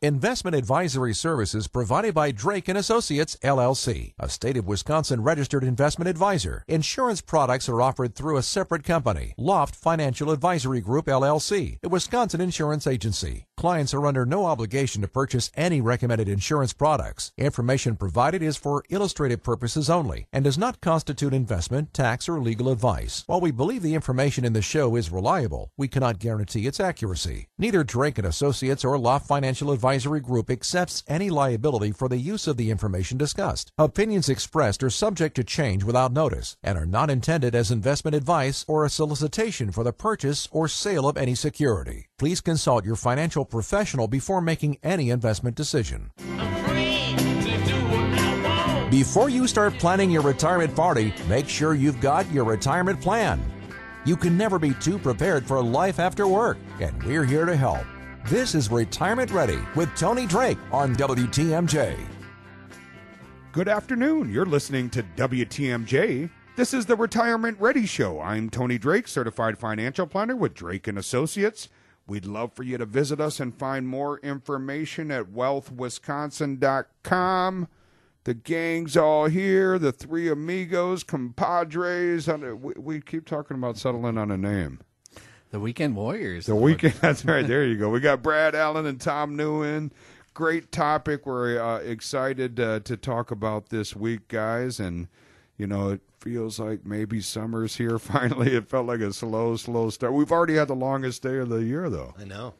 Investment advisory services provided by Drake and Associates LLC, a state of Wisconsin registered investment advisor. Insurance products are offered through a separate company, Loft Financial Advisory Group LLC, a Wisconsin insurance agency. Clients are under no obligation to purchase any recommended insurance products. Information provided is for illustrative purposes only and does not constitute investment, tax, or legal advice. While we believe the information in the show is reliable, we cannot guarantee its accuracy. Neither Drake and Associates or Loft Financial Advisory Group accepts any liability for the use of the information discussed. Opinions expressed are subject to change without notice and are not intended as investment advice or a solicitation for the purchase or sale of any security. Please consult your financial professional before making any investment decision. Before you start planning your retirement party, make sure you've got your retirement plan. You can never be too prepared for life after work, and we're here to help. This is Retirement Ready with Tony Drake on WTMJ. Good afternoon. You're listening to WTMJ. This is the Retirement Ready Show. I'm Tony Drake, certified financial planner with Drake and Associates. We'd love for you to visit us and find more information at wealthwisconsin.com. The gang's all here, the three amigos, compadres. We, we keep talking about settling on a name. The Weekend Warriors. The Weekend, that's right. There you go. We got Brad Allen and Tom Newman. Great topic. We're uh, excited uh, to talk about this week, guys. And, you know, it feels like maybe summer's here finally. It felt like a slow, slow start. We've already had the longest day of the year, though. I know.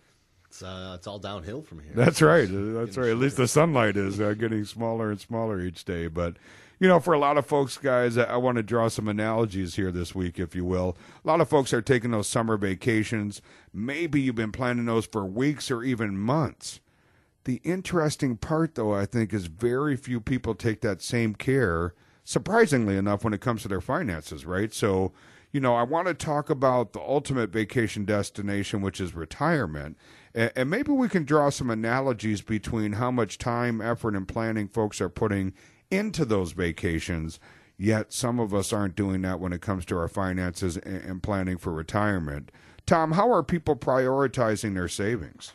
It's uh, it's all downhill from here. That's right. That's right. At least the sunlight is uh, getting smaller and smaller each day. But you know, for a lot of folks, guys, I, I want to draw some analogies here this week, if you will. A lot of folks are taking those summer vacations. Maybe you've been planning those for weeks or even months. The interesting part, though, I think, is very few people take that same care surprisingly enough, when it comes to their finances, right? So, you know, I want to talk about the ultimate vacation destination, which is retirement. And, maybe we can draw some analogies between how much time, effort, and planning folks are putting into those vacations. Yet some of us aren't doing that when it comes to our finances and planning for retirement. Tom, how are people prioritizing their savings?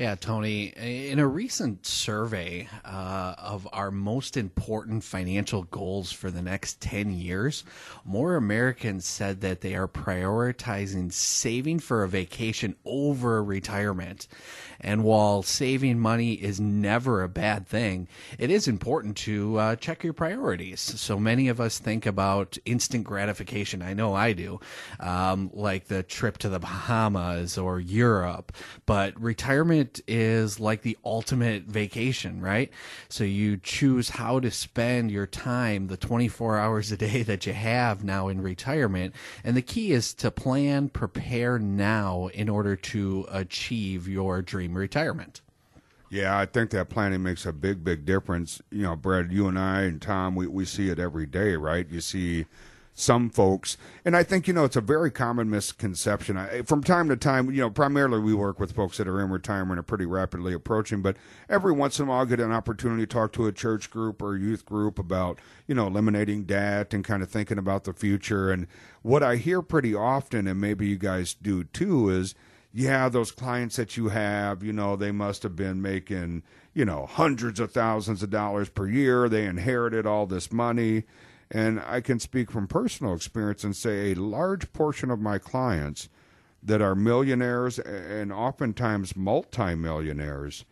Yeah, Tony. In a recent survey uh, of our most important financial goals for the next 10 years, more Americans said that they are prioritizing saving for a vacation over retirement. And while saving money is never a bad thing, it is important to uh, check your priorities. So many of us think about instant gratification. I know I do, um, like the trip to the Bahamas or Europe. But retirement is like the ultimate vacation, right? So you choose how to spend your time, the 24 hours a day that you have now in retirement. And the key is to plan, prepare now in order to achieve your dream retirement. Yeah, I think that planning makes a big, big difference. You know, Brad, you and I and Tom, we, we see it every day, right? You see some folks, and I think, you know, it's a very common misconception. I, from time to time, you know, primarily we work with folks that are in retirement or pretty rapidly approaching, but every once in a while I get an opportunity to talk to a church group or a youth group about, you know, eliminating debt and kind of thinking about the future. And what I hear pretty often, and maybe you guys do too, is, yeah, those clients that you have, you know, they must have been making, you know, hundreds of thousands of dollars per year. They inherited all this money. And I can speak from personal experience and say a large portion of my clients that are millionaires and oftentimes multimillionaires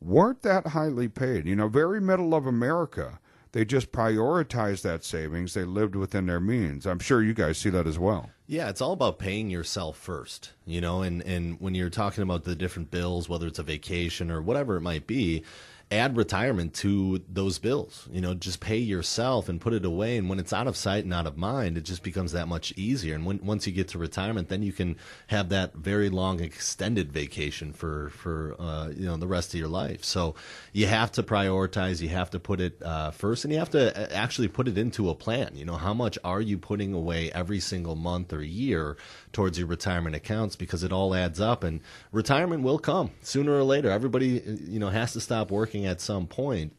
weren't that highly paid. You know, very middle of America. They just prioritized that savings. They lived within their means. I'm sure you guys see that as well. Yeah, it's all about paying yourself first, you know, and, and when you're talking about the different bills, whether it's a vacation or whatever it might be, add retirement to those bills. You know, just pay yourself and put it away. And when it's out of sight and out of mind, it just becomes that much easier. And when, once you get to retirement, then you can have that very long extended vacation for for uh, you know the rest of your life. So you have to prioritize. You have to put it uh, first, and you have to uh, actually put it into a plan. You know, how much are you putting away every single month or year towards your retirement accounts? Because it all adds up, and retirement will come sooner or later. Everybody, you know, has to stop working at some point.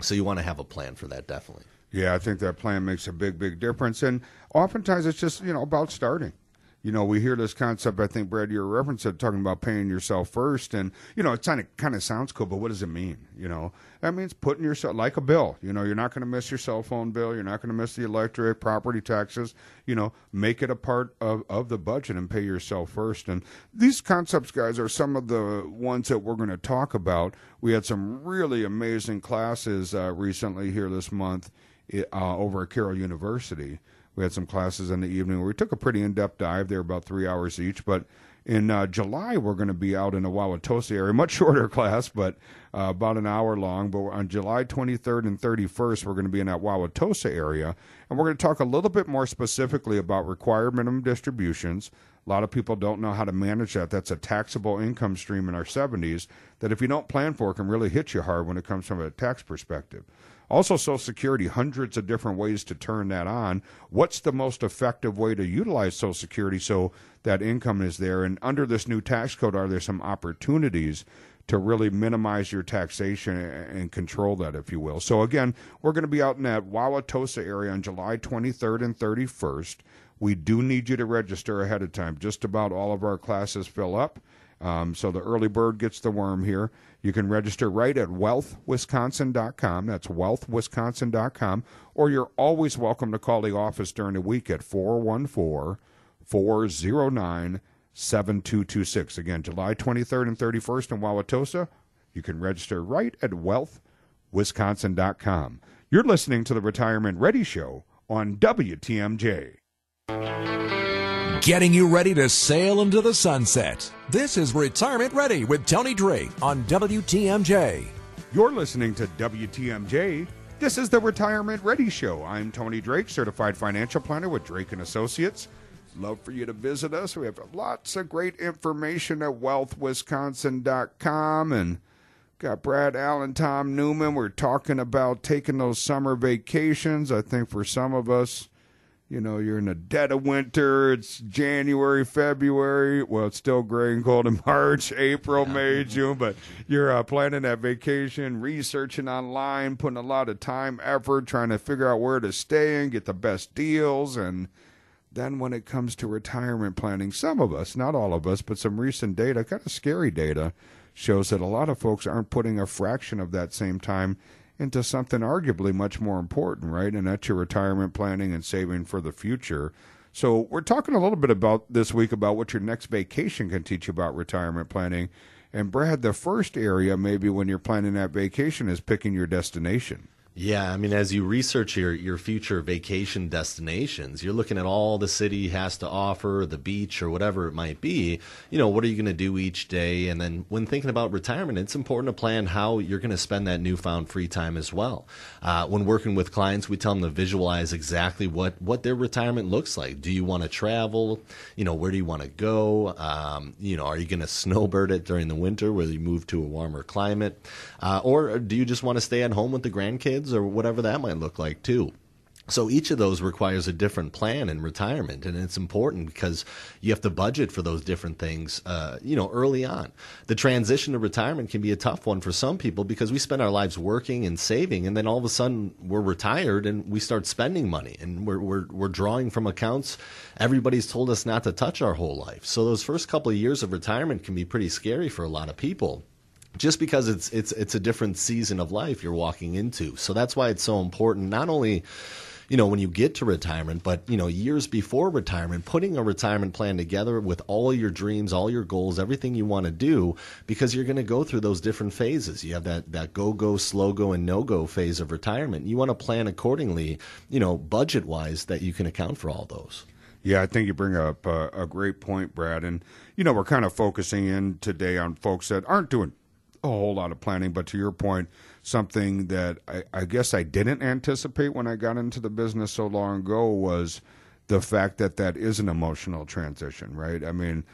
So you want to have a plan for that, definitely. Yeah, I think that plan makes a big, big difference. And oftentimes it's just, you know, about starting. You know, we hear this concept. I think Brad, your reference said talking about paying yourself first, and you know, it kind of kind of sounds cool, but what does it mean? You know, that means putting yourself like a bill. You know, you're not going to miss your cell phone bill. You're not going to miss the electric, property taxes. You know, make it a part of of the budget and pay yourself first. And these concepts, guys, are some of the ones that we're going to talk about. We had some really amazing classes uh, recently here this month uh, over at Carroll University. We had some classes in the evening where we took a pretty in depth dive. They were about three hours each. But in uh, July, we're going to be out in the Wauwatosa area, much shorter class, but uh, about an hour long. But on July 23rd and 31st, we're going to be in that Wauwatosa area. And we're going to talk a little bit more specifically about required minimum distributions. A lot of people don't know how to manage that. That's a taxable income stream in our 70s that, if you don't plan for, can really hit you hard when it comes from a tax perspective. Also, Social Security, hundreds of different ways to turn that on. What's the most effective way to utilize Social Security so that income is there? And under this new tax code, are there some opportunities to really minimize your taxation and control that, if you will? So, again, we're going to be out in that Wauwatosa area on July 23rd and 31st. We do need you to register ahead of time. Just about all of our classes fill up. Um, so the early bird gets the worm here. You can register right at wealthwisconsin.com. That's wealthwisconsin.com. Or you're always welcome to call the office during the week at 414 409 7226. Again, July 23rd and 31st in Wauwatosa. You can register right at wealthwisconsin.com. You're listening to the Retirement Ready Show on WTMJ. Getting you ready to sail into the sunset. This is Retirement Ready with Tony Drake on WTMJ. You're listening to WTMJ. This is the Retirement Ready Show. I'm Tony Drake, certified financial planner with Drake and Associates. Love for you to visit us. We have lots of great information at wealthwisconsin.com and got Brad Allen, Tom Newman. We're talking about taking those summer vacations. I think for some of us, you know, you're in the dead of winter. It's January, February. Well, it's still gray and cold in March, April, yeah. May, June. But you're uh, planning that vacation, researching online, putting a lot of time, effort, trying to figure out where to stay and get the best deals. And then when it comes to retirement planning, some of us, not all of us, but some recent data, kind of scary data, shows that a lot of folks aren't putting a fraction of that same time into something arguably much more important, right? And that's your retirement planning and saving for the future. So we're talking a little bit about this week about what your next vacation can teach you about retirement planning. And Brad, the first area maybe when you're planning that vacation is picking your destination. Yeah, I mean, as you research your, your future vacation destinations, you're looking at all the city has to offer, the beach or whatever it might be. You know, what are you going to do each day? And then when thinking about retirement, it's important to plan how you're going to spend that newfound free time as well. Uh, when working with clients, we tell them to visualize exactly what, what their retirement looks like. Do you want to travel? You know, where do you want to go? Um, you know, are you going to snowbird it during the winter where you move to a warmer climate? Uh, or do you just want to stay at home with the grandkids? Kids or whatever that might look like too. So each of those requires a different plan in retirement, and it's important because you have to budget for those different things, uh, you know, early on. The transition to retirement can be a tough one for some people because we spend our lives working and saving, and then all of a sudden we're retired and we start spending money, and we're we're, we're drawing from accounts everybody's told us not to touch our whole life. So those first couple of years of retirement can be pretty scary for a lot of people just because it's it's it's a different season of life you're walking into. So that's why it's so important not only you know when you get to retirement but you know years before retirement putting a retirement plan together with all your dreams all your goals everything you want to do because you're going to go through those different phases you have that that go go slow go and no go phase of retirement you want to plan accordingly you know budget wise that you can account for all those yeah, I think you bring up a, a great point, Brad. And, you know, we're kind of focusing in today on folks that aren't doing a whole lot of planning. But to your point, something that I, I guess I didn't anticipate when I got into the business so long ago was the fact that that is an emotional transition, right? I mean,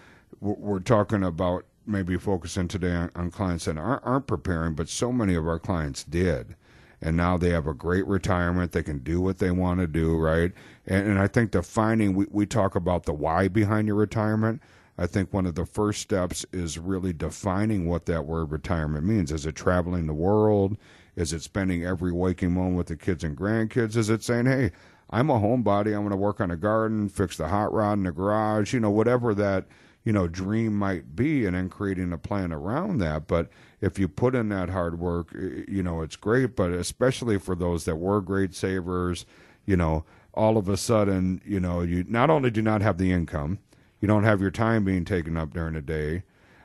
we're talking about maybe focusing today on, on clients that aren't, aren't, preparing, but so many of our clients did. And now they have a great retirement. They can do what they want to do, right? And, and I think defining, we, we talk about the why behind your retirement. I think one of the first steps is really defining what that word retirement means. Is it traveling the world? Is it spending every waking moment with the kids and grandkids? Is it saying, hey, I'm a homebody. I'm going to work on a garden, fix the hot rod in the garage, you know, whatever that you know dream might be, and then creating a plan around that. But if you put in that hard work, you know, it's great. But especially for those that were great savers, you know, all of a sudden, you know, you not only do not have the income, you don't have your time being taken up during the day.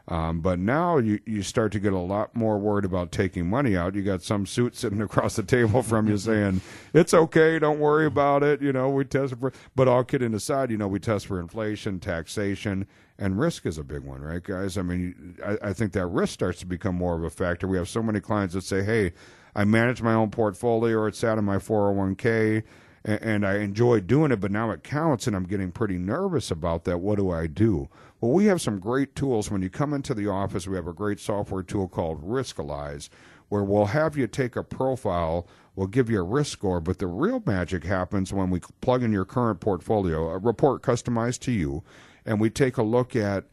Um, but now you, you start to get a lot more worried about taking money out. You got some suit sitting across the table from you saying, it's okay, don't worry about it. You know, we test for, but all kidding aside, you know, we test for inflation, taxation, and risk is a big one, right, guys? I mean, I, I think that risk starts to become more of a factor. We have so many clients that say, hey, I manage my own portfolio, or it's out of my 401k, and, and I enjoy doing it, but now it counts, and I'm getting pretty nervous about that. What do I do? Well, we have some great tools. When you come into the office, we have a great software tool called Riskalyze, where we'll have you take a profile, we'll give you a risk score, but the real magic happens when we plug in your current portfolio, a report customized to you, and we take a look at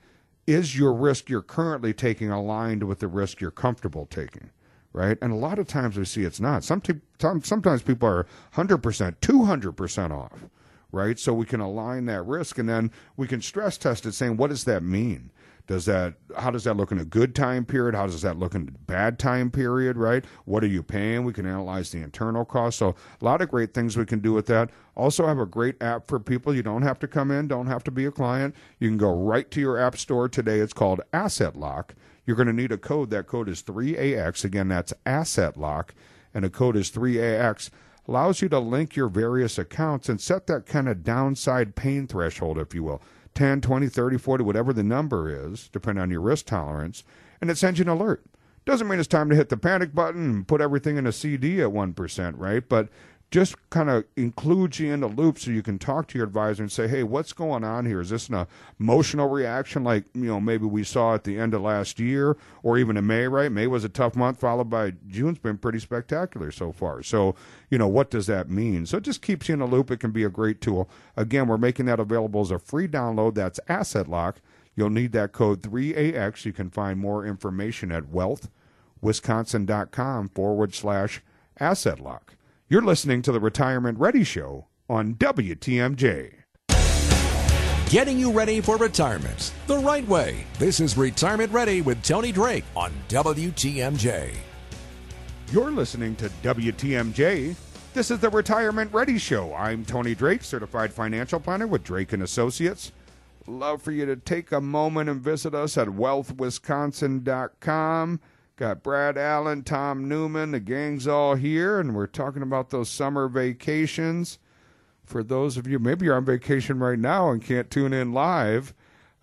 is your risk you're currently taking aligned with the risk you're comfortable taking right? And a lot of times we see it's not. Sometimes people are 100% 200% off right? So we can align that risk and then we can stress test it saying what does that mean? Does that how does that look in a good time period? How does that look in a bad time period right? What are you paying? We can analyze the internal cost. So a lot of great things we can do with that. Also have a great app for people. You don't have to come in don't have to be a client. You can go right to your app store today. It's called asset lock you're going to need a code that code is 3ax again that's asset lock and the code is 3ax allows you to link your various accounts and set that kind of downside pain threshold if you will 10, 20, 30, 40, whatever the number is, depending on your risk tolerance, and it sends you an alert. Doesn't mean it's time to hit the panic button and put everything in a CD at 1%, right? But just kind of includes you in the loop so you can talk to your advisor and say, hey, what's going on here? Is this an emotional reaction like, you know, maybe we saw at the end of last year or even in May, right? May was a tough month, followed by June's been pretty spectacular so far. So, you know, what does that mean? So it just keeps you in the loop. It can be a great tool. Again, we're making that available as a free download. That's Asset Lock. You'll need that code 3AX. You can find more information at wealthwisconsin.com forward slash asset lock. You're listening to the Retirement Ready Show on WTMJ. Getting you ready for retirement the right way. This is Retirement Ready with Tony Drake on WTMJ. You're listening to WTMJ. This is the Retirement Ready Show. I'm Tony Drake, certified financial planner with Drake and Associates. Love for you to take a moment and visit us at wealthwisconsin.com. Got Brad Allen, Tom Newman, the gang's all here, and we're talking about those summer vacations. For those of you, maybe you're on vacation right now and can't tune in live.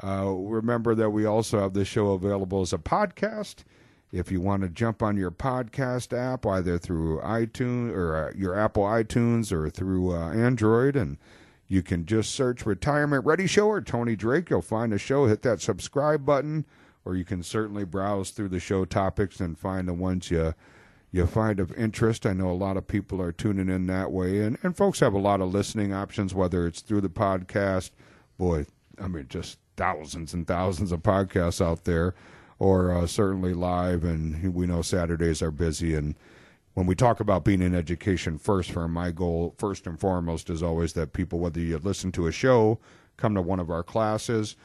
Uh, remember that we also have this show available as a podcast. If you want to jump on your podcast app, either through iTunes or uh, your Apple iTunes or through uh, Android, and you can just search Retirement Ready Show or Tony Drake. You'll find the show. Hit that subscribe button or you can certainly browse through the show topics and find the ones you you find of interest. I know a lot of people are tuning in that way, and, and folks have a lot of listening options, whether it's through the podcast. Boy, I mean, just thousands and thousands of podcasts out there, or uh, certainly live. And we know Saturdays are busy. And when we talk about being in education first, for my goal, first and foremost, is always that people, whether you listen to a show, come to one of our classes,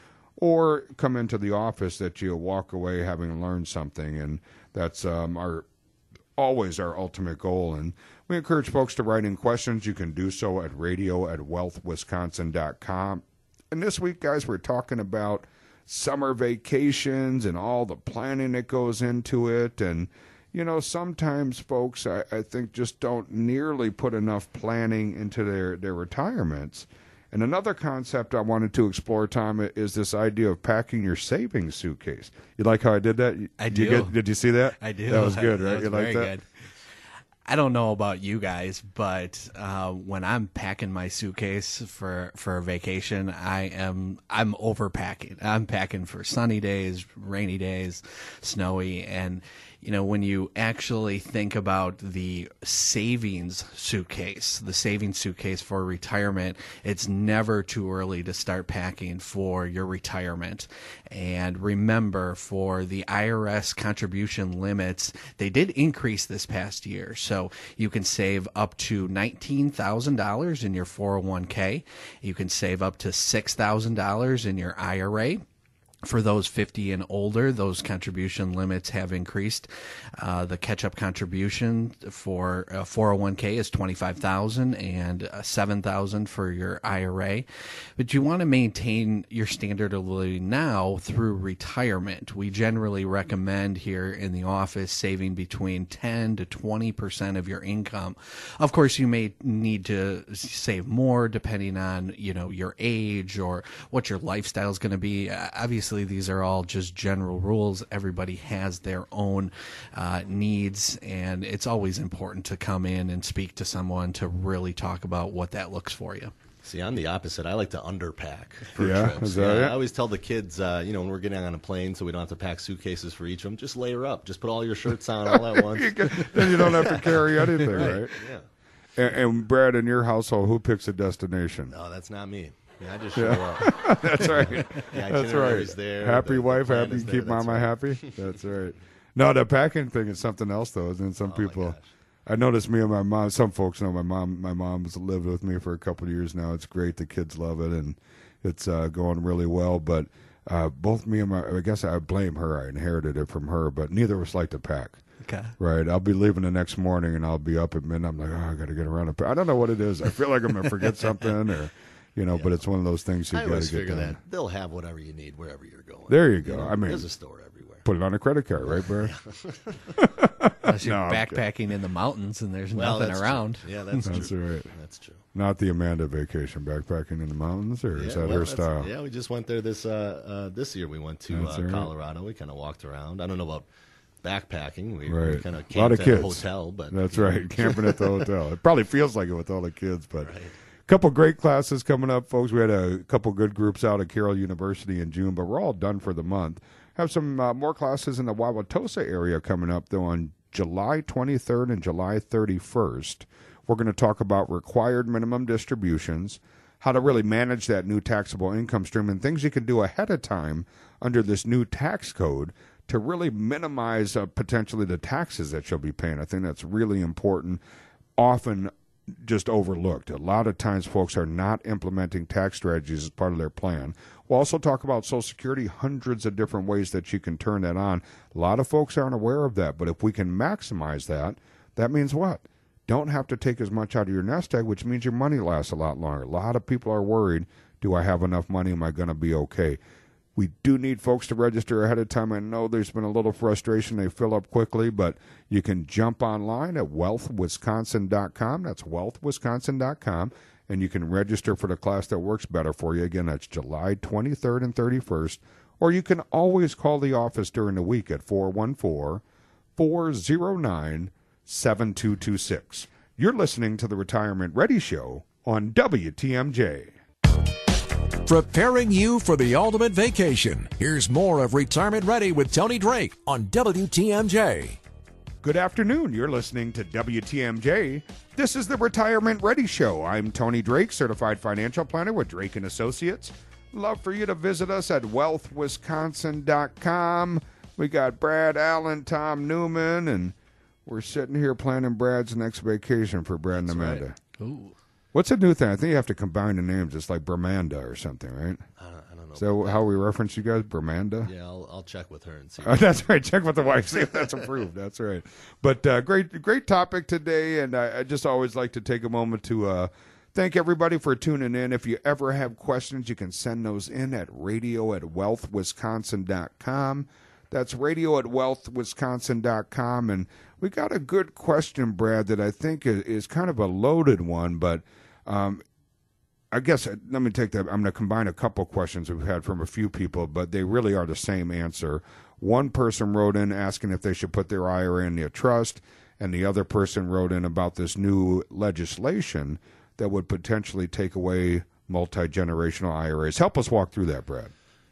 or come into the office that you walk away having learned something, and that's um, our always our ultimate goal. And we encourage folks to write in questions. You can do so at radio at wealthwisconsin.com. And this week, guys, we're talking about summer vacations and all the planning that goes into it. And, you know, sometimes folks, I, I think, just don't nearly put enough planning into their, their retirements. And another concept I wanted to explore, Tom, is this idea of packing your savings suitcase. You like how I did that? I do. You get, did you see that? I do. That was good, right? Was you like that? Good. I don't know about you guys, but uh, when I'm packing my suitcase for for a vacation, I am I'm overpacking. I'm packing for sunny days, rainy days, snowy, and you know, when you actually think about the savings suitcase, the savings suitcase for retirement, it's never too early to start packing for your retirement. And remember, for the IRS contribution limits, they did increase this past year. So you can save up to $19,000 in your 401k. You can save up to $6,000 in your IRA for those 50 and older, those contribution limits have increased. Uh, the catch-up contribution for 401k is 25,000 and uh, 7,000 for your IRA. But you want to maintain your standard of living now through retirement. We generally recommend here in the office saving between 10 to 20 percent of your income. Of course, you may need to save more depending on you know your age or what your lifestyle is going to be. Uh, obviously obviously these are all just general rules. Everybody has their own uh, needs, and it's always important to come in and speak to someone to really talk about what that looks for you. See, I'm the opposite. I like to underpack for Yeah? trips. Is Yeah, it? I always tell the kids, uh, you know, when we're getting on a plane, so we don't have to pack suitcases for each of them, just layer up. Just put all your shirts on all at once. You get- then you don't have to carry anything, right? Yeah. And, and Brad, in your household, who picks a destination? No, that's not me. Yeah, I just show up. That's right. The That's right. there. Happy the- the wife, plan happy is keep mama right. happy. That's right. No, the packing thing is something else though, isn't it? Some Oh, people. I noticed me and my mom. Some folks know my mom. My mom's lived with me for a couple of years now. It's great. The kids love it, and it's uh, going really well. But uh, both me and my, I guess I blame her. I inherited it from her, but neither of us like to pack. Okay. Right. I'll be leaving the next morning and I'll be up at midnight. I'm like, oh, I got to get around. To I don't know what it is. I feel like I'm going to forget something or, you know, but it's one of those things you I got to always get figure done. that they'll have whatever you need wherever you're going. There you go. I mean, There's a store everywhere. put it on a credit card, right, Brad? Unless you're No, I'm backpacking in the mountains and there's Well, nothing that's around. True. Yeah, that's, That's true. right. That's true. Not the Amanda vacation, backpacking in the mountains, or is Yeah, that well, her that's- style? Yeah, we just went there this uh, uh, this year. We went to That's uh, all right. Colorado. We kind of walked around. I don't know about backpacking. We, Right. kind of a lot of camped at kids. a hotel, but That's right. Camping at the hotel. It probably feels like it with all the kids, but Right. Couple great classes coming up, folks. We had a couple good groups out at Carroll University in June, but we're all done for the month. Have some uh, more classes in the Wauwatosa area coming up though on July 23rd and July 31st. We're going to talk about required minimum distributions, how to really manage that new taxable income stream, and things you can do ahead of time under this new tax code to really minimize uh, potentially the taxes that you'll be paying. I think that's really important. Often just overlooked. A lot of times, folks are not implementing tax strategies as part of their plan. We'll also talk about Social Security, hundreds of different ways that you can turn that on. A lot of folks aren't aware of that, but if we can maximize that, that means what? Don't have to take as much out of your nest egg, which means your money lasts a lot longer. A lot of people are worried do I have enough money? Am I going to be okay? We do need folks to register ahead of time. I know there's been a little frustration. They fill up quickly, but you can jump online at wealthwisconsin.com. That's wealthwisconsin.com. And you can register for the class that works better for you. Again, that's July 23rd and 31st. Or you can always call the office during the week at 414 409 7226. You're listening to the Retirement Ready Show on WTMJ. Preparing you for the ultimate vacation. Here's more of Retirement Ready with Tony Drake on WTMJ. Good afternoon. You're listening to WTMJ. This is the Retirement Ready Show. I'm Tony Drake, certified financial planner with Drake and Associates. Love for you to visit us at wealthwisconsin.com. We got Brad Allen, Tom Newman, and we're sitting here planning Brad's next vacation for Brad and Amanda. Ooh. What's a new thing? I think you have to combine the names. It's like Bremanda or something, right? I don't, I don't know. So how we reference you guys? Bremanda? yeah, I'll, I'll check with her and see. Uh, that's right. Check with the wife, see if that's approved. That's right. But uh, great, great topic today, and I, I just always like to take a moment to uh, thank everybody for tuning in. If you ever have questions, you can send those in at radio at wealthwisconsin.com. That's radio at wealthwisconsin.com. And we got a good question, Brad, that I think is, is kind of a loaded one, but um, I guess uh, let me take that. I'm going to combine a couple questions we've had from a few people, but they really are the same answer. One person wrote in asking if they should put their IRA in their trust, and the other person wrote in about this new legislation that would potentially take away multi generational IRAs. Help us walk through that, Brad.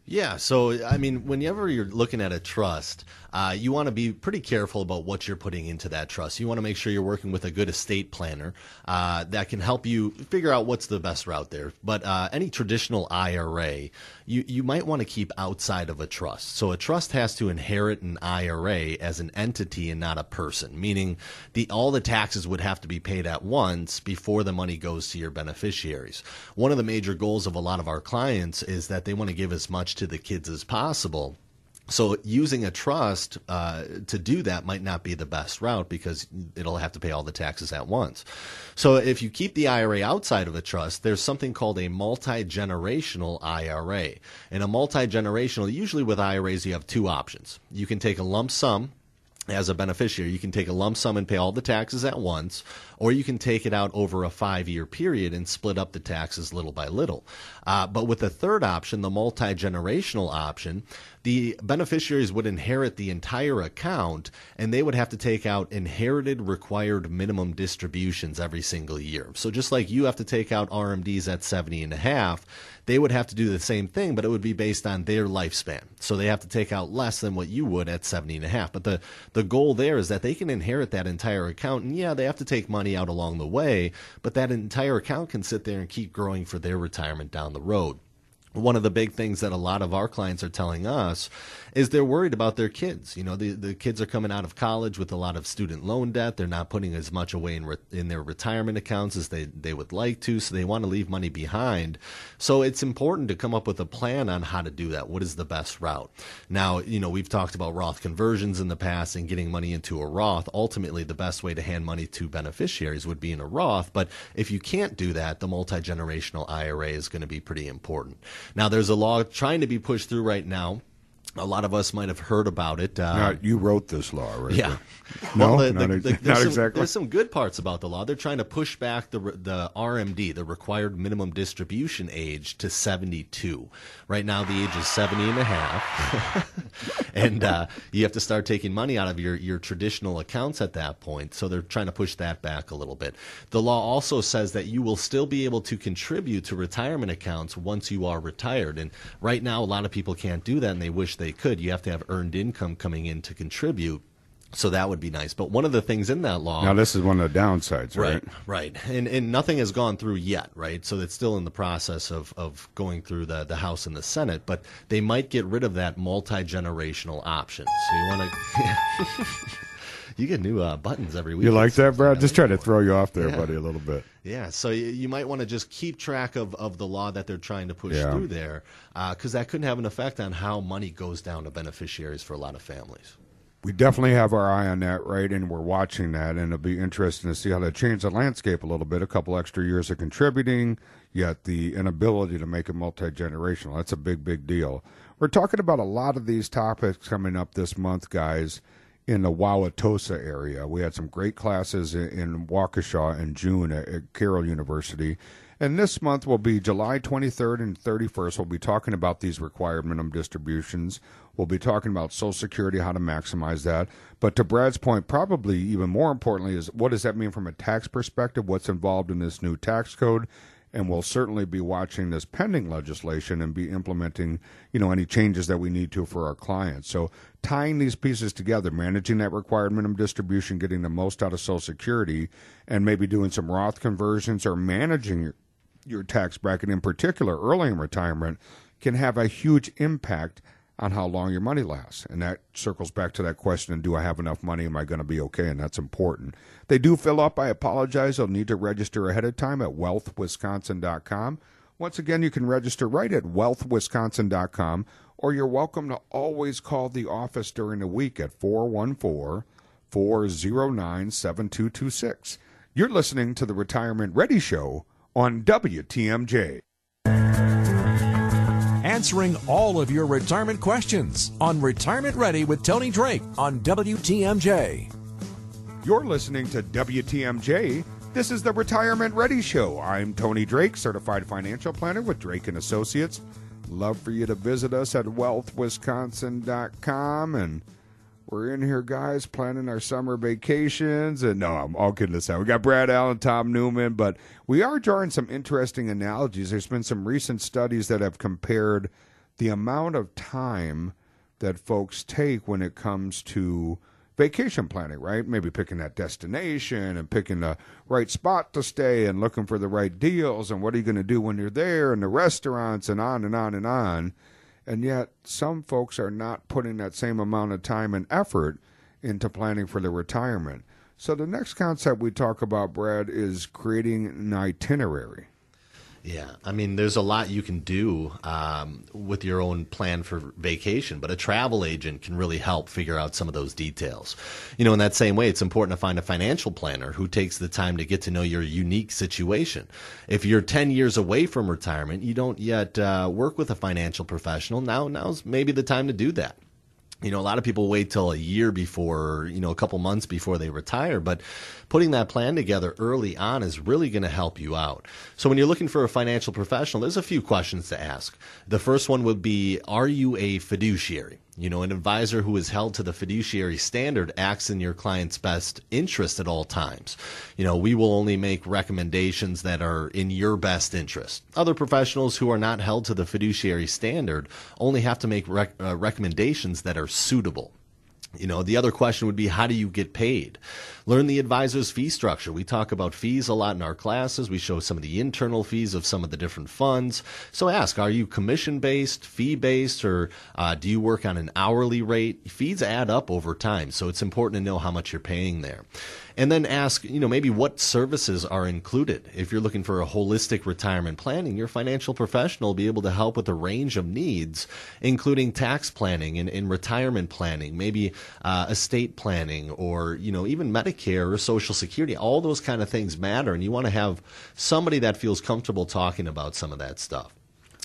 Yeah, so I mean, whenever you're looking at a trust, uh, you want to be pretty careful about what you're putting into that trust. You want to make sure you're working with a good estate planner uh, that can help you figure out what's the best route there. But uh, any traditional IRA, you you might want to keep outside of a trust. So a trust has to inherit an IRA as an entity and not a person, meaning the all the taxes would have to be paid at once before the money goes to your beneficiaries. One of the major goals of a lot of our clients is that they want to give as much to the kids as possible. So using a trust uh, to do that might not be the best route because it'll have to pay all the taxes at once. So if you keep the IRA outside of a trust, there's something called a multi-generational IRA. And a multi-generational, usually with IRAs, you have two options. You can take a lump sum as a beneficiary, you can take a lump sum and pay all the taxes at once, or you can take it out over a five year period and split up the taxes little by little. Uh, but with the third option, the multi generational option, the beneficiaries would inherit the entire account and they would have to take out inherited required minimum distributions every single year. So just like you have to take out RMDs at 70 and a half, they would have to do the same thing, but it would be based on their lifespan. So they have to take out less than what you would at 70 and a half. But the, the goal there is that they can inherit that entire account. And yeah, they have to take money out along the way, but that entire account can sit there and keep growing for their retirement down the road one of the big things that a lot of our clients are telling us is they're worried about their kids. You know, the, the kids are coming out of college with a lot of student loan debt. They're not putting as much away in, re- in their retirement accounts as they, they would like to, so they want to leave money behind. So it's important to come up with a plan on how to do that. What is the best route? Now, you know, we've talked about Roth conversions in the past and getting money into a Roth. Ultimately, the best way to hand money to beneficiaries would be in a Roth, but if you can't do that, the multi generational IRA is going to be pretty important. Now, there's a law trying to be pushed through right now a lot of us might have heard about it. Uh, now, you wrote this law, right? Yeah. No, well, the, not, the, the, not there's some, exactly. There's some good parts about the law. They're trying to push back the the RMD, the required minimum distribution age, to 72. Right now, the age is 70 and a half, and uh, you have to start taking money out of your your traditional accounts at that point. So they're trying to push that back a little bit. The law also says that you will still be able to contribute to retirement accounts once you are retired. And right now, a lot of people can't do that, and they wish they could. You have to have earned income coming in to contribute. So that would be nice. But one of the things in that law now this is one of the downsides, right? Right, right. And and nothing has gone through yet, right? So it's still in the process of, of going through the, the House and the Senate, but they might get rid of that multi generational option. So you want to You get new uh, buttons every week. You like that, Brad? yeah, Just trying to throw you off there, Yeah. buddy, a little bit. yeah, so you, might want to just keep track of, of the law that they're trying to push Yeah. through there, because that could have an effect on how money goes down to beneficiaries for a lot of families. We definitely have our eye on that, right? And we're watching that, and it'll be interesting to see how that changes the landscape a little bit. A couple extra years of contributing, yet the inability to make it multi generational. That's a big, big deal. We're talking about a lot of these topics coming up this month, guys, in the Wauwatosa area. We had some great classes in, in Waukesha in June at, at Carroll University. And this month will be July 23rd and 31st. We'll be talking about these required minimum distributions. We'll be talking about Social Security, how to maximize that. But to Brad's point, probably even more importantly, is what does that mean from a tax perspective? What's involved in this new tax code? And we'll certainly be watching this pending legislation and be implementing, you know, any changes that we need to for our clients. So tying these pieces together, managing that required minimum distribution, getting the most out of Social Security, and maybe doing some Roth conversions or managing your, your tax bracket in particular early in retirement can have a huge impact on how long your money lasts. And that circles back to that question do I have enough money? Am I going to be okay? And that's important. They do fill up. I apologize. They'll need to register ahead of time at wealthwisconsin.com. Once again, you can register right at wealthwisconsin.com, or you're welcome to always call the office during the week at 414 409 7226. You're listening to the Retirement Ready Show on WTMJ. Answering all of your retirement questions on Retirement Ready with Tony Drake on WTMJ. You're listening to WTMJ. This is the Retirement Ready Show. I'm Tony Drake, certified financial planner with Drake and Associates. Love for you to visit us at wealthwisconsin.com and we're in here, guys, planning our summer vacations. And no, I'm all kidding aside. We got Brad Allen, Tom Newman, but we are drawing some interesting analogies. There's been some recent studies that have compared the amount of time that folks take when it comes to vacation planning, right? Maybe picking that destination and picking the right spot to stay and looking for the right deals and what are you going to do when you're there and the restaurants and on and on and on. And yet, some folks are not putting that same amount of time and effort into planning for their retirement. So, the next concept we talk about, Brad, is creating an itinerary. Yeah, I mean, there's a lot you can do um, with your own plan for vacation, but a travel agent can really help figure out some of those details. You know, in that same way, it's important to find a financial planner who takes the time to get to know your unique situation. If you're 10 years away from retirement, you don't yet uh, work with a financial professional. Now, now's maybe the time to do that you know, a lot of people wait till a year before, you know, a couple months before they retire, but putting that plan together early on is really going to help you out. So when you're looking for a financial professional, there's a few questions to ask. The first one would be, are you a fiduciary? You know, an advisor who is held to the fiduciary standard acts in your client's best interest at all times. You know, we will only make recommendations that are in your best interest. Other professionals who are not held to the fiduciary standard only have to make rec- uh, recommendations that are suitable. You know, the other question would be how do you get paid? Learn the advisor's fee structure. We talk about fees a lot in our classes. We show some of the internal fees of some of the different funds. So ask, are you commission based, fee based, or uh, do you work on an hourly rate? Fees add up over time, so it's important to know how much you're paying there and then ask, you know, maybe what services are included. If you're looking for a holistic retirement planning, your financial professional will be able to help with a range of needs, including tax planning and, and retirement planning, maybe uh, estate planning, or you know, even Medicare or Social Security. All those kind of things matter, and you want to have somebody that feels comfortable talking about some of that stuff.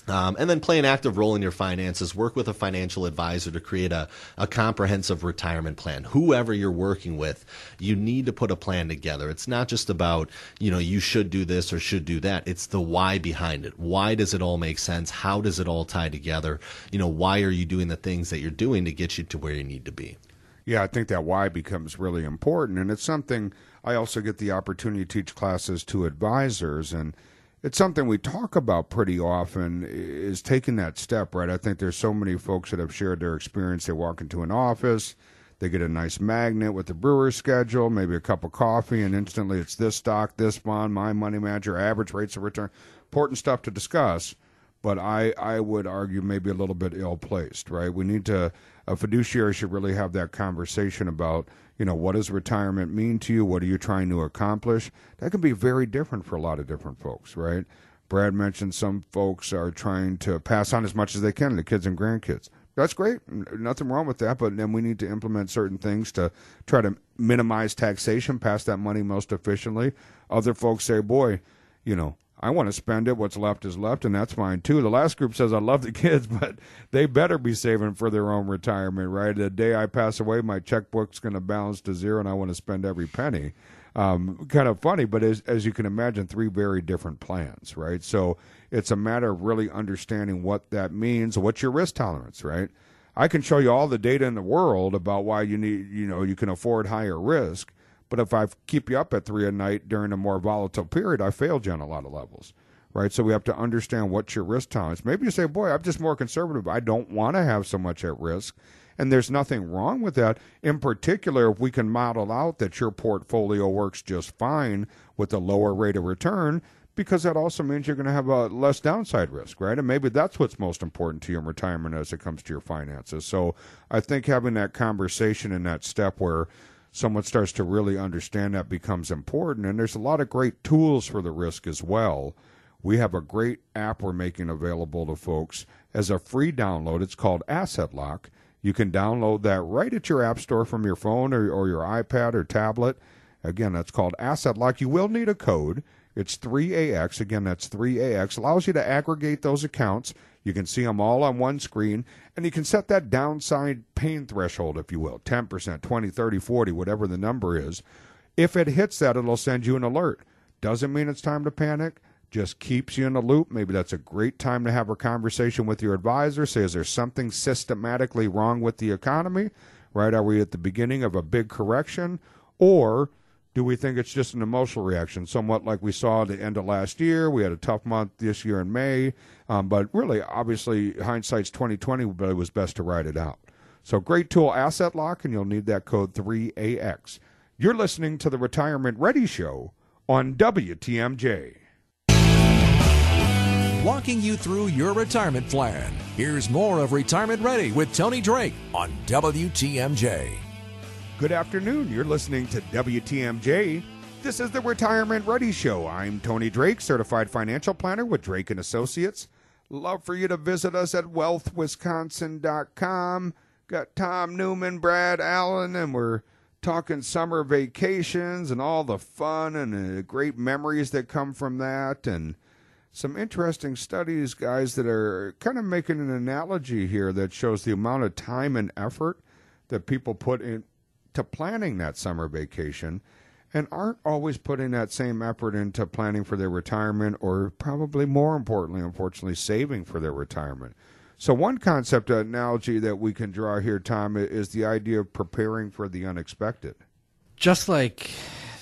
Um, and then play an active role in your finances. Work with a financial advisor to create a, a comprehensive retirement plan. Whoever you're working with, you need to put a plan together. It's not just about, you know, you should do this or should do that. It's the why behind it. Why does it all make sense? How does it all tie together? You know, why are you doing the things that you're doing to get you to where you need to be? Yeah, I think that why becomes really important. And it's something I also get the opportunity to teach classes to advisors. And it's something we talk about pretty often is taking that step, right? I think there's so many folks that have shared their experience. They walk into an office, they get a nice magnet with the brewer's schedule, maybe a cup of coffee, and instantly it's this stock, this bond, my money manager, average rates of return. Important stuff to discuss, but I, I would argue maybe a little bit ill placed, right? We need to, a fiduciary should really have that conversation about – you know, what does retirement mean to you? What are you trying to accomplish? That can be very different for a lot of different folks, right? Brad mentioned some folks are trying to pass on as much as they can to kids and grandkids. That's great. Nothing wrong with that, but then we need to implement certain things to try to minimize taxation, pass that money most efficiently. Other folks say, boy, you know, I want to spend it. What's left is left, and that's fine too. The last group says I love the kids, but they better be saving for their own retirement, right? The day I pass away, my checkbook's going to balance to zero, and I want to spend every penny. Um, kind of funny, but as, as you can imagine, three very different plans, right? So it's a matter of really understanding what that means. What's your risk tolerance, right? I can show you all the data in the world about why you need, you know, you can afford higher risk but if I keep you up at three at night during a more volatile period, I failed you on a lot of levels. Right. So we have to understand what's your risk tolerance. Maybe you say, boy, I'm just more conservative. I don't want to have so much at risk. And there's nothing wrong with that. In particular, if we can model out that your portfolio works just fine with a lower rate of return, because that also means you're going to have a less downside risk, right? And maybe that's what's most important to you in retirement as it comes to your finances. So I think having that conversation in that step where someone starts to really understand that becomes important. And there's a lot of great tools for the risk as well. We have a great app we're making available to folks as a free download. It's called Asset Lock. You can download that right at your app store from your phone or, or your iPad or tablet. Again, that's called Asset Lock. You will need a code. It's 3AX. Again, that's 3AX. Allows you to aggregate those accounts. You can see them all on one screen, and you can set that downside pain threshold, if you will 10%, 20, 30, 40, whatever the number is. If it hits that, it'll send you an alert. Doesn't mean it's time to panic, just keeps you in the loop. Maybe that's a great time to have a conversation with your advisor. Say, is there something systematically wrong with the economy? Right? Are we at the beginning of a big correction? Or Do we think it's just an emotional reaction, somewhat like we saw at the end of last year? We had a tough month this year in May, um, but really, obviously, hindsight's twenty twenty, but it was best to ride it out. So great tool, Asset Lock, and you'll need that code three AX. You're listening to the Retirement Ready Show on WTMJ. Walking you through your retirement plan. Here's more of Retirement Ready with Tony Drake on WTMJ. Good afternoon. You're listening to WTMJ. This is the Retirement Ready Show. I'm Tony Drake, certified financial planner with Drake and Associates. Love for you to visit us at wealthwisconsin.com. Got Tom Newman, Brad Allen, and we're talking summer vacations and all the fun and the great memories that come from that and some interesting studies, guys, that are kind of making an analogy here that shows the amount of time and effort that people put into planning that summer vacation and aren't always putting that same effort into planning for their retirement or probably more importantly, unfortunately, saving for their retirement. So, one concept analogy that we can draw here, Tom, is the idea of preparing for the unexpected. Just like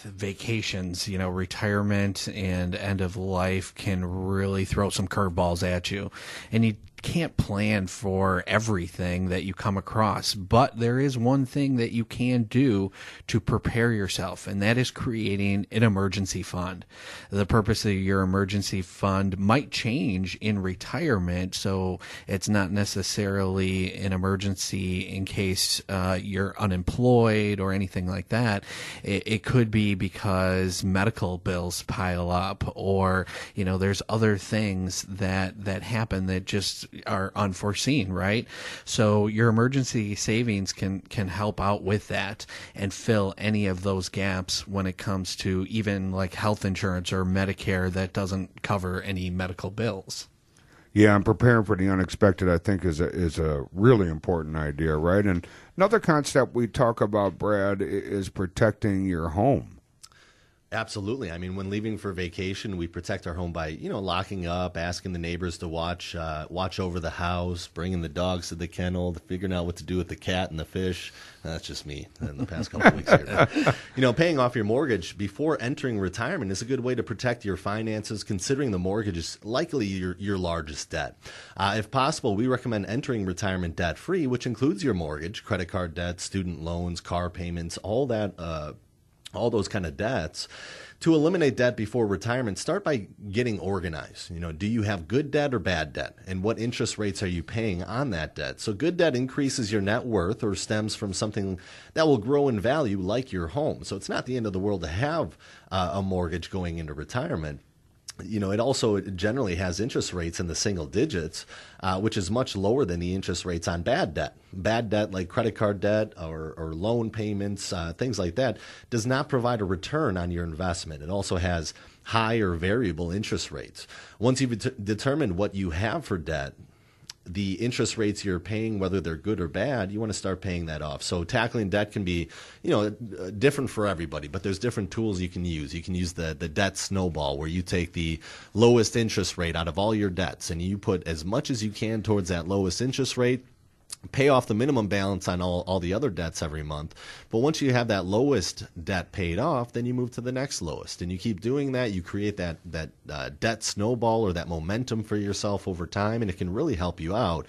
vacations, you know, retirement and end of life can really throw some curveballs at you. And you can't plan for everything that you come across, but there is one thing that you can do to prepare yourself, and that is creating an emergency fund. The purpose of your emergency fund might change in retirement, so it's not necessarily an emergency in case uh, you're unemployed or anything like that. It, it could be because medical bills pile up, or you know, there's other things that that happen that just are unforeseen, right? So your emergency savings can can help out with that and fill any of those gaps when it comes to even like health insurance or Medicare that doesn't cover any medical bills. Yeah, I'm preparing for the unexpected, I think, is a is a really important idea, right? And another concept we talk about, Brad, is protecting your home. Absolutely. I mean, when leaving for vacation, we protect our home by you know locking up, asking the neighbors to watch uh, watch over the house, bringing the dogs to the kennel, figuring out what to do with the cat and the fish. That's just me in the past couple of weeks here. you know, paying off your mortgage before entering retirement is a good way to protect your finances, considering the mortgage is likely your your largest debt. Uh, if possible, we recommend entering retirement debt free, which includes your mortgage, credit card debt, student loans, car payments, all that. Uh, all those kind of debts to eliminate debt before retirement start by getting organized. You know do you have good debt or bad debt? And what interest rates are you paying on that debt? So good debt increases your net worth or stems from something that will grow in value like your home. So it's not the end of the world to have uh, a mortgage going into retirement you know, it also generally has interest rates in the single digits, uh, which is much lower than the interest rates on bad debt. Bad debt, like credit card debt or, or loan payments, uh, things like that, does not provide a return on your investment. It also has high or variable interest rates. Once you've de- determined what you have for debt, the interest rates you're paying, whether they're good or bad, you want to start paying that off. So tackling debt can be, you know, uh, different for everybody, but there's different tools you can use. You can use the the debt snowball, where you take the lowest interest rate out of all your debts and you put as much as you can towards that lowest interest rate pay off the minimum balance on all, all the other debts every month. But once you have that lowest debt paid off, then you move to the next lowest. And you keep doing that, you create that, that uh, debt snowball or that momentum for yourself over time, and it can really help you out.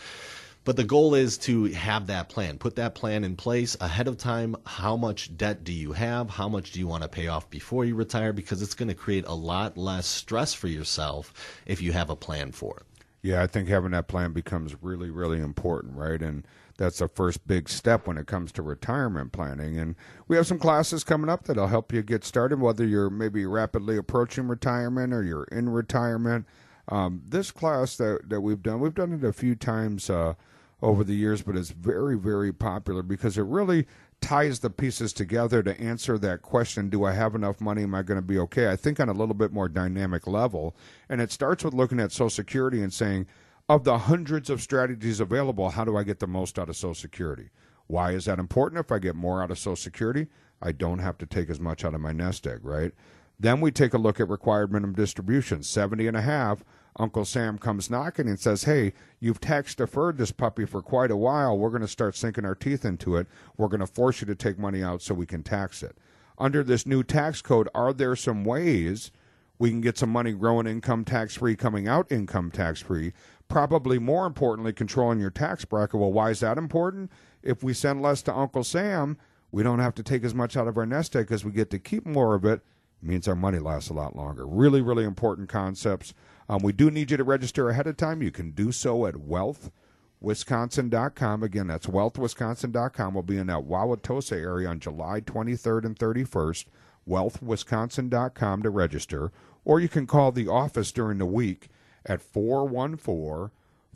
But the goal is to have that plan, put that plan in place ahead of time. How much debt do you have? How much do you want to pay off before you retire? Because it's going to create a lot less stress for yourself if you have a plan for it. Yeah, I think having that plan becomes really, really important, right? And that's the first big step when it comes to retirement planning. And we have some classes coming up that'll help you get started, whether you're maybe rapidly approaching retirement or you're in retirement. Um, this class that, that we've done, we've done it a few times uh, over the years, but it's very, very popular because it really ties the pieces together to answer that question do I have enough money? Am I going to be okay? I think on a little bit more dynamic level. And it starts with looking at Social Security and saying, of the hundreds of strategies available, how do I get the most out of Social Security? Why is that important? If I get more out of Social Security, I don't have to take as much out of my nest egg, right? Then we take a look at required minimum distribution, 70 and a half Uncle Sam comes knocking and says, Hey, you've tax deferred this puppy for quite a while. We're going to start sinking our teeth into it. We're going to force you to take money out so we can tax it. under this new tax code, are there some ways we can get some money growing income tax free, coming out income tax free? Probably more importantly, controlling your tax bracket. Well, why is that important? If we send less to Uncle Sam, we don't have to take as much out of our nest egg because we get to keep more of it. it. Means our money lasts a lot longer. Really, really important concepts. Um, we do need you to register ahead of time. You can do so at wealthwisconsin.com. Again, that's wealthwisconsin.com. We'll be in that Wauwatosa area on July 23rd and 31st. Wealthwisconsin.com to register. Or you can call the office during the week at 414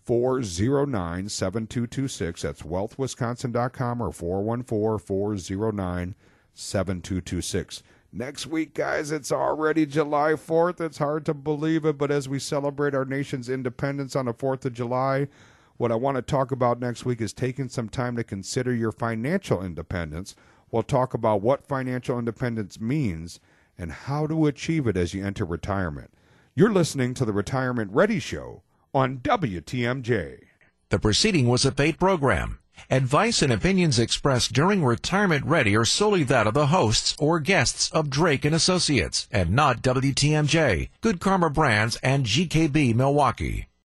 409 7226. That's wealthwisconsin.com or 414 409 7226. Next week, guys, it's already July 4th. It's hard to believe it, but as we celebrate our nation's independence on the 4th of July, what I want to talk about next week is taking some time to consider your financial independence. We'll talk about what financial independence means and how to achieve it as you enter retirement. You're listening to the Retirement Ready Show on WTMJ. The proceeding was a paid program. Advice and opinions expressed during Retirement Ready are solely that of the hosts or guests of Drake and Associates and not WTMJ, Good Karma Brands, and GKB Milwaukee.